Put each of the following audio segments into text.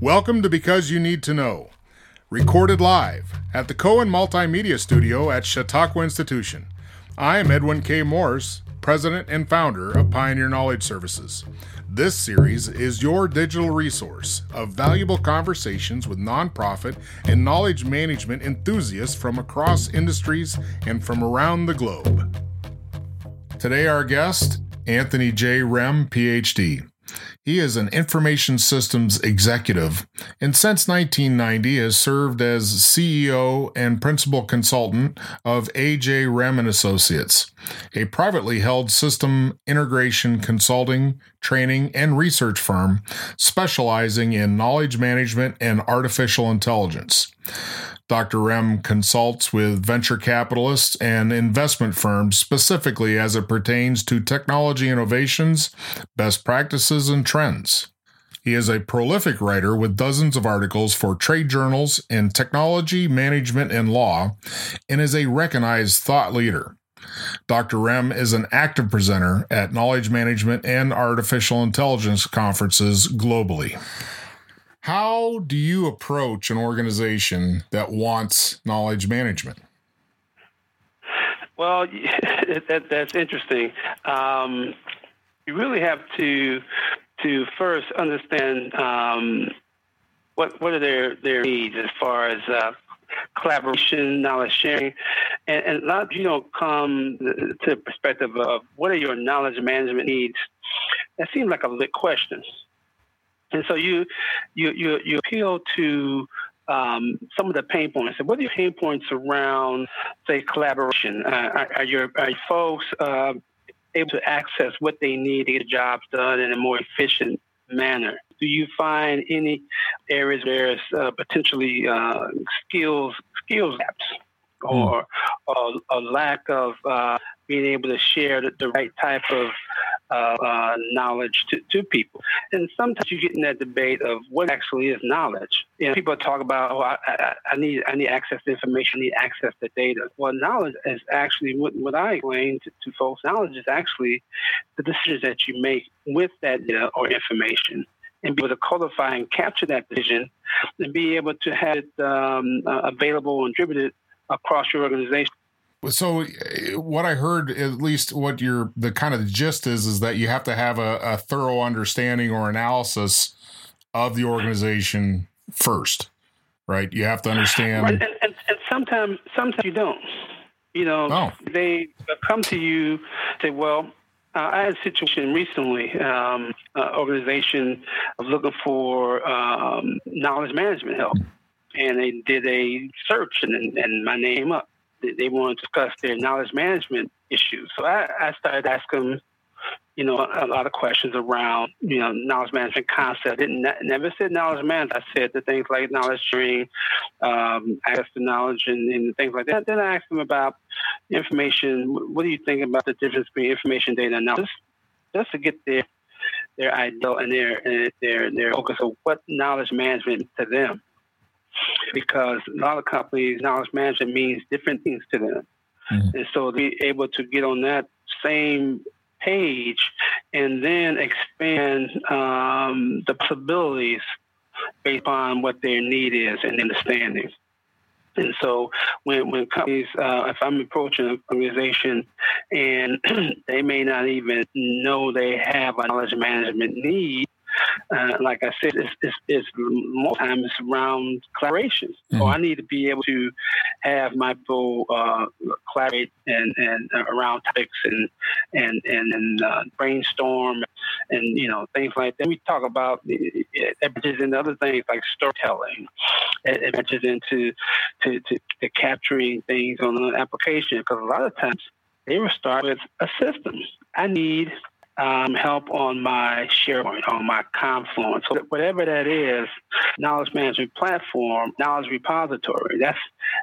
Welcome to Because You Need to Know, recorded live at the Cohen Multimedia Studio at Chautauqua Institution. I am Edwin K. Morris, President and founder of Pioneer Knowledge Services. This series is your digital resource of valuable conversations with nonprofit and knowledge management enthusiasts from across industries and from around the globe. Today, our guest, Anthony J. Rhem, PhD. He is an information systems executive and since 1990 has served as CEO and principal consultant of AJ Rhem and Associates, a privately held system integration consulting, training, and research firm specializing in knowledge management and artificial intelligence. Dr. Rhem consults with venture capitalists and investment firms specifically as it pertains to technology innovations, best practices, and trends. He is a prolific writer with dozens of articles for trade journals in technology, management, and law, and is a recognized thought leader. Dr. Rhem is an active presenter at knowledge management and artificial intelligence conferences globally. How do you approach an organization that wants knowledge management? Well, that, that's interesting. Um, you really have to to first understand um, what what are their their needs as far as uh, collaboration, knowledge sharing, and, and a lot of you don't come to the perspective of what are your knowledge management needs. That seems like a lit question. And so you you you, you appeal to um, some of the pain points. So what are your pain points around, say, collaboration? Uh, are, are, your are your folks uh, able to access what they need to get jobs done in a more efficient manner? Do you find any areas where there's uh, potentially uh, skills skills gaps or, or a lack of uh, being able to share the, the right type of uh, uh, knowledge to, to people. And sometimes you get in that debate of what actually is knowledge. You know, people talk about, oh, I, I, I need I need access to information, I need access to data. Well, knowledge is actually what, what I explain to, to folks. Knowledge is actually the decisions that you make with that data or information and be able to codify and capture that decision and be able to have it um, uh, available and distributed across your organization. So, uh, what I heard, at least what your the kind of the gist is, is that you have to have a, a thorough understanding or analysis of the organization first, right? You have to understand. Right. And, and, and sometimes, sometimes you don't. You know, oh. they come to you say, "Well, uh, I had a situation recently, um, uh, organization of looking for um, knowledge management help, and they did a search and, and my name up they want to discuss their knowledge management issues. So I, I started asking them, you know, a lot of questions around, you know, knowledge management concept. Didn't never said knowledge management. I said the things like knowledge sharing, um, access to knowledge, and, and, things like that. Then I asked them about information. What do you think about the difference between information data and knowledge? Just to get their their ideal and their their their focus of what knowledge management to them because a lot of companies, knowledge management means different things to them. Mm-hmm. And so to be able to get on that same page and then expand um, the possibilities based on what their need is and understanding. And so when, when companies, uh, if I'm approaching an organization and they may not even know they have a knowledge management need, uh, like I said, it's, it's, it's most times around collaboration. Mm-hmm. So I need to be able to have my people uh, collaborate and, and uh, around topics and and and, and uh, brainstorm and you know things like that. We talk about it, it into other things like storytelling. It, it into to, to, to capturing things on an application because a lot of times they will start with a system. I need um, help on my SharePoint, on my Confluence, so whatever that is, knowledge management platform, knowledge repository. That's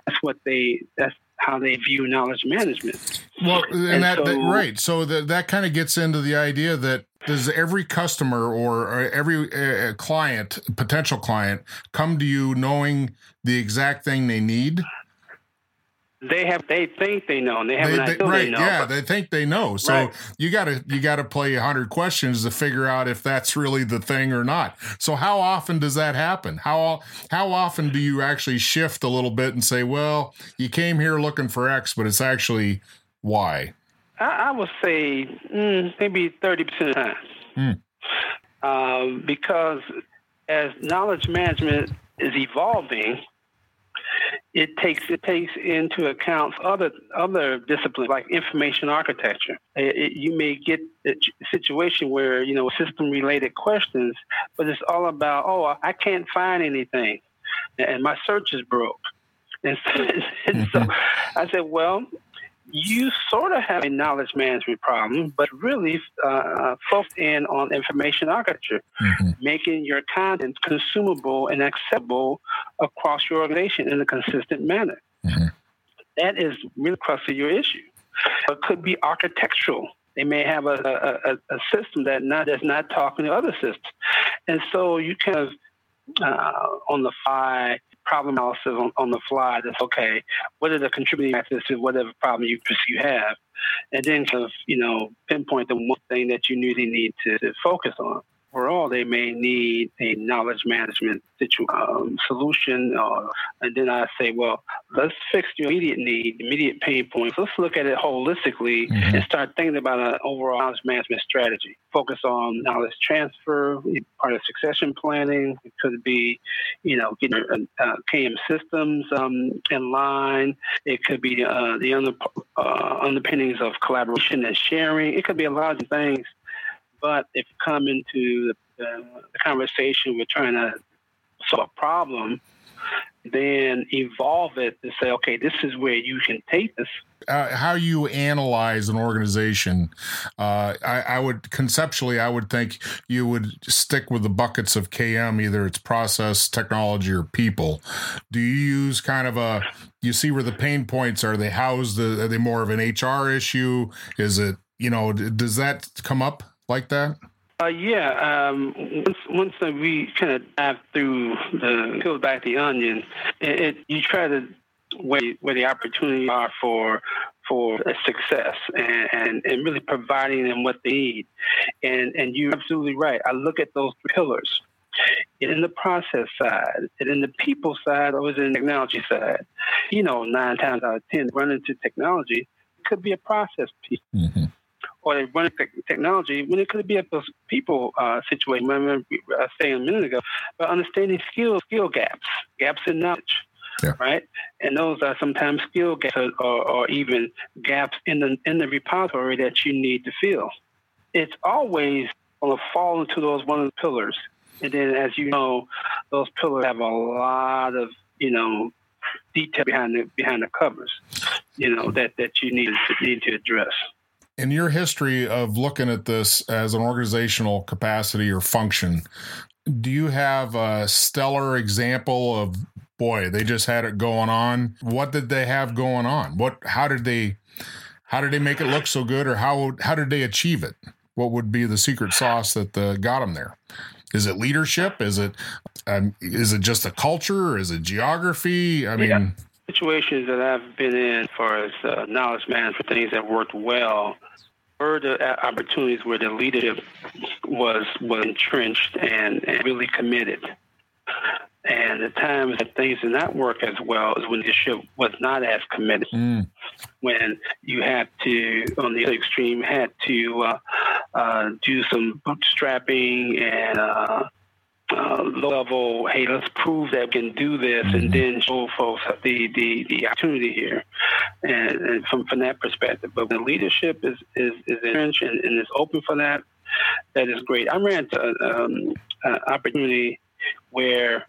that's what they that's how they view knowledge management. Well, and, and that, so, that, right. So that that kind of gets into the idea that does every customer or every uh, client, potential client, come to you knowing the exact thing they need? They have they think they know and they haven't they, they, right, they know. Yeah, they think they know. So right. you gotta you gotta play hundred questions to figure out if that's really the thing or not. So how often does that happen? How how often do you actually shift a little bit and say, well, you came here looking for X, but it's actually Y? I, I would say mm, maybe thirty percent of the time. Mm. Um, because as knowledge management is evolving, it takes it takes into account other other disciplines like information architecture. It, it, you may get a situation where you know system related questions, but it's all about oh I can't find anything, and my search is broke. And so, and so mm-hmm. I said, well, you sort of have a knowledge management problem, but really uh, focus in on information architecture, mm-hmm. making your content consumable and acceptable across your organization in a consistent manner. Mm-hmm. That is really crux of your issue. It could be architectural. They may have a, a, a system that not that's not talking to other systems, and so you kind of uh, on the fly problem analysis on, on the fly. That's okay. What are the contributing factors to whatever problem you you have, and then kind of you know pinpoint the one thing that you really need to, to focus on overall, they may need a knowledge management situ- um, solution. Uh, and then I say, well, let's fix your immediate need, immediate pain points. Let's look at it holistically mm-hmm. and start thinking about an overall knowledge management strategy. Focus on knowledge transfer, part of succession planning. It could be, you know, getting uh, KM systems um, in line. It could be uh, the under, uh, underpinnings of collaboration and sharing. It could be a lot of things but if you come into the, the conversation, we're trying to solve a problem, then evolve it to say, okay, this is where you can take this. Uh, how you analyze an organization, uh, I, I, would conceptually, I would think you would stick with the buckets of KM, either it's process, technology, or people. Do you use kind of a, you see where the pain points are? They housed? Are they more of an HR issue? Is it, you know, does that come up? Like that? Uh, yeah. Um, once once we kind of dive through the peel back the onion, it, it you try to where where the opportunities are for for success and, and, and really providing them what they need. And and you're absolutely right. I look at those pillars. In the process side, and in the people side, or is in the technology side? You know, nine times out of ten, run into technology could be a process piece. Mm-hmm or they run technology when it could be a people uh, situation. I remember saying a minute ago, but understanding skill skill gaps, gaps in knowledge. Yeah. Right, and those are sometimes skill gaps, or, or even gaps in the in the repository that you need to fill. It's always going to fall into those one of the pillars, and then as you know, those pillars have a lot of you know detail behind the behind the covers, you know that that you need to need to address in your history of looking at this as an organizational capacity or function, do you have a stellar example of boy, they just had it going on? What did they have going on? What how did they how did they make it look so good or how how did they achieve it? What would be the secret sauce that uh, got them there? Is it leadership? Is it um, is it just a culture? Is it geography? I mean, yeah situations that I've been in, as far as uh, knowledge management, for things that worked well, were the opportunities where the leadership was was entrenched and, and really committed. And the times that things did not work as well is when the ship was not as committed. Mm. When you had to, on the other extreme, had to uh, uh, do some bootstrapping and uh, uh, level, hey, let's prove that we can do this, mm-hmm. and then show folks the, the, the opportunity here, and, and from from that perspective. But when leadership is is is entrenched and, and is open for that, that is great. I ran into um, an opportunity where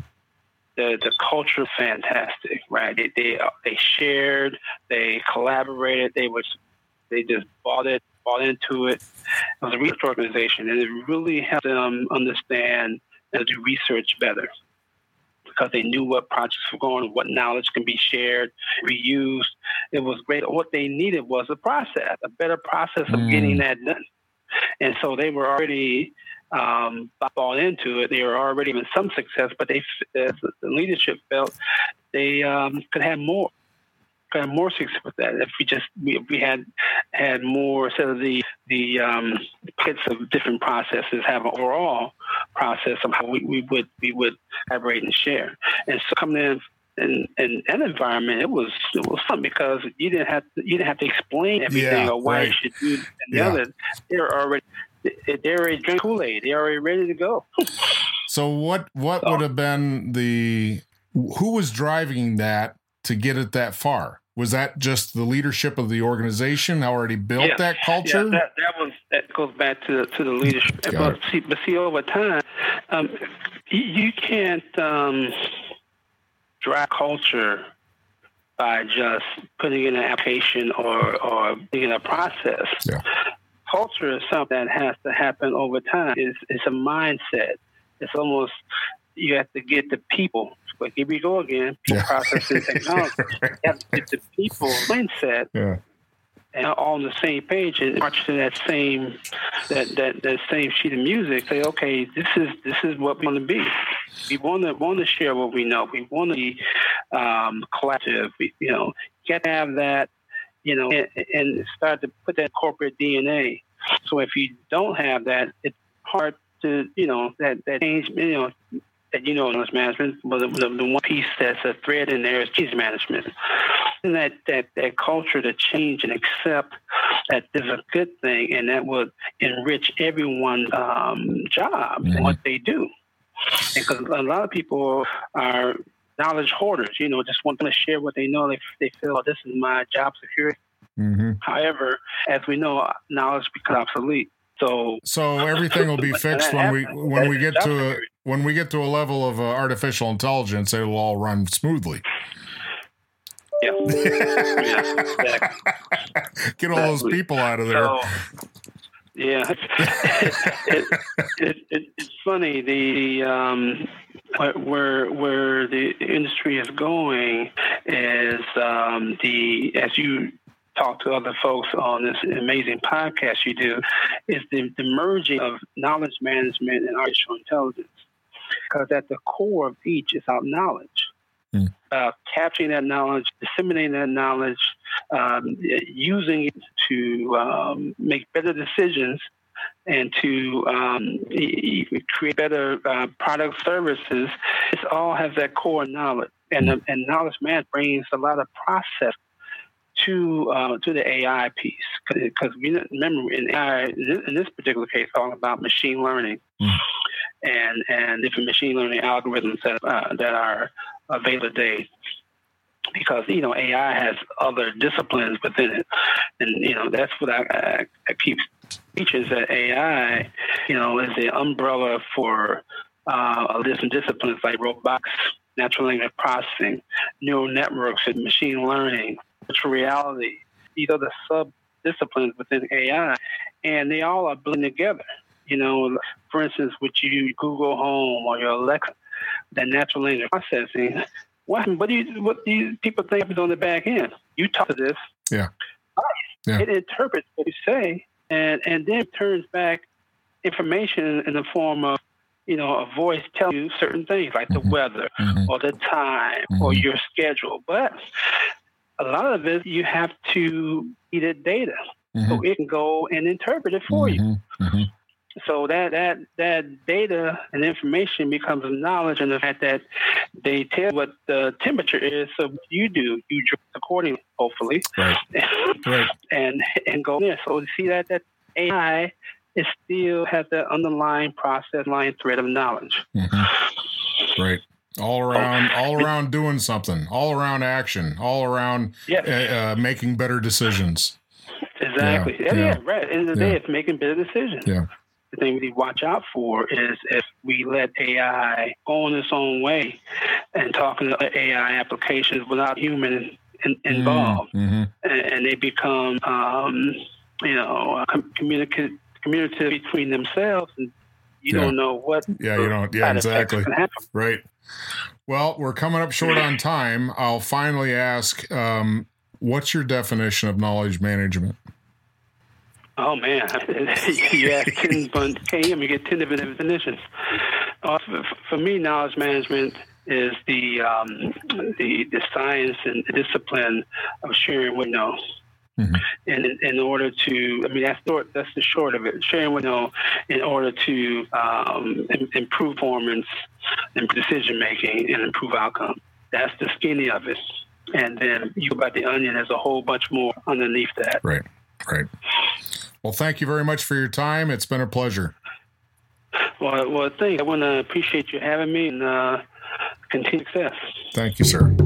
the the culture is fantastic, right? They they they shared, they collaborated, they was they just bought it, bought into it. It was a research organization, and it really helped them understand to do research better because they knew what projects were going, what knowledge can be shared, reused. It was great. What they needed was a process, a better process of mm. getting that done. And so they were already um, bought into it. They were already having some success, but they, the leadership felt they um, could have more have more success with that if we just we, if we had had more instead of the the um, bits of different processes have an overall process of how we, we would we would collaborate and share. And so coming in in, in an environment, it was it was fun because you didn't have to, you didn't have to explain everything yeah, or why right. you should do and the Yeah. other. They're already they're already drink Kool Aid. They're already ready to go. So what what So- would have been the who was driving that to get it that far? Was that just the leadership of the organization already built Yeah. that culture? Yeah, that, that was that goes back to the, to the leadership. But see, but see, over time, um, you, you can't um, drive culture by just putting in an application or or in a process. Yeah. Culture is something that has to happen over time. It's, it's a mindset. It's almost you have to get the people. But here we go again. People, Yeah. process, and technology. You have to get the people mindset yeah. and all on the same page and march to that same that, that, that same sheet of music. Say, okay, this is this is what we want to be. We want to want to share what we know. We want to be um, collective. We, you know, you got to have that. You know, and, and start to put that corporate DNA. So if you don't have that, it's hard to you know that that change. You know. That you know, knowledge management, but the, the, the one piece that's a thread in there is change management and that, that, that culture to change and accept that is a good thing and that would enrich everyone's um, job Mhm. and what they do. Because a lot of people are knowledge hoarders, you know, just want to share what they know. They, they feel, oh, this is my job security. hmm However, as we know, knowledge becomes obsolete. So So everything will be fixed when we when we get to a. when we get to a level of uh, artificial intelligence. It'll all run smoothly. yeah, yeah exactly. Get all those people out of there. So, yeah, it, it, it, it's funny the um, where where the industry is going is um, the as you talk to other folks on this amazing podcast you do is the, the merging of knowledge management and artificial intelligence because at the core of each is our knowledge. Hmm. Uh, capturing that knowledge, disseminating that knowledge, um, using it to um, make better decisions and to um, create better uh, product services. It all has that core knowledge, and uh, and knowledge man brings a lot of process to uh, to the AI piece because we remember in AI in this, particular case, all about machine learning. Mm. and and different machine learning algorithms that uh, that are available today. Because you know AI has other disciplines within it, and you know that's what I, I, I keep teaching is that AI, you know, is the umbrella for uh, a different disciplines like robotics, natural language processing, neural networks, and machine learning, virtual reality. These are the sub disciplines within AI, and they all are blending together. You know, for instance, with you Google Home or your Alexa, that natural language processing. What, what do you what do you people think is on the back end? You talk to this, Yeah. Yeah. it interprets what you say, and and then turns back information in the form of you know a voice telling you certain things like Mhm. the weather Mhm. or the time or Mhm. your schedule. But a lot of it you have to feed it data so Mhm. it can go and interpret it for you. Mhm. Mhm. So that that that data and information becomes knowledge, and the fact that they tell what the temperature is, so what you do you dress accordingly, hopefully, Right. Right. and and go there. So you see that that AI is still has that underlying process, line thread of knowledge. Mhm. Right. All around, all around doing something, all around action, all around Yes, uh, uh, making better decisions. exactly. yeah, Yeah, yeah. yeah, right. At the end of the Yeah. day, it's making better decisions. Yeah. The thing we need to watch out for is if we let AI go on its own way and talking to AI applications without human in, involved, Mhm. and, and they become, um, you know, com- communicate communicative between themselves, and you Yeah. don't know what. Yeah, you don't. Yeah, exactly. Right. Well, we're coming up short on time. I'll finally ask, um, what's your definition of knowledge management? Oh man, you ask ten, but KM, you get ten different definitions. Uh, for, for me, knowledge management is the um, the the science and discipline of sharing what you know. Mm-hmm. And in, in, order to, I mean, that's the, that's the short of it. Sharing what you know in order to um, improve performance, and decision making, and improve outcome. That's the skinny of it. And then you about the onion, there's a whole bunch more underneath that. Right, right. Well, thank you very much for your time. It's been a pleasure. Well, well, thank you. I want to appreciate you having me and uh, continue success. Thank you, sir.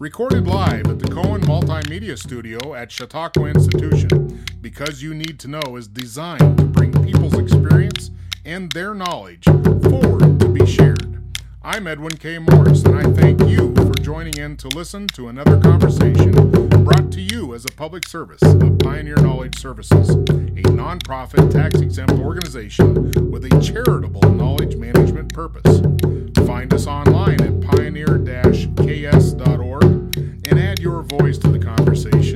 Recorded live at the Cohen Multimedia Studio at Chautauqua Institution, Because You Need to Know is designed to bring people's experience and their knowledge forward to be shared. I'm Edwin K. Morris, and I thank you for joining in to listen to another conversation brought to you as a public service of Pioneer Knowledge Services, a nonprofit tax exempt organization with a charitable knowledge management purpose. Find us online at pioneer ks.org and add your voice to the conversation.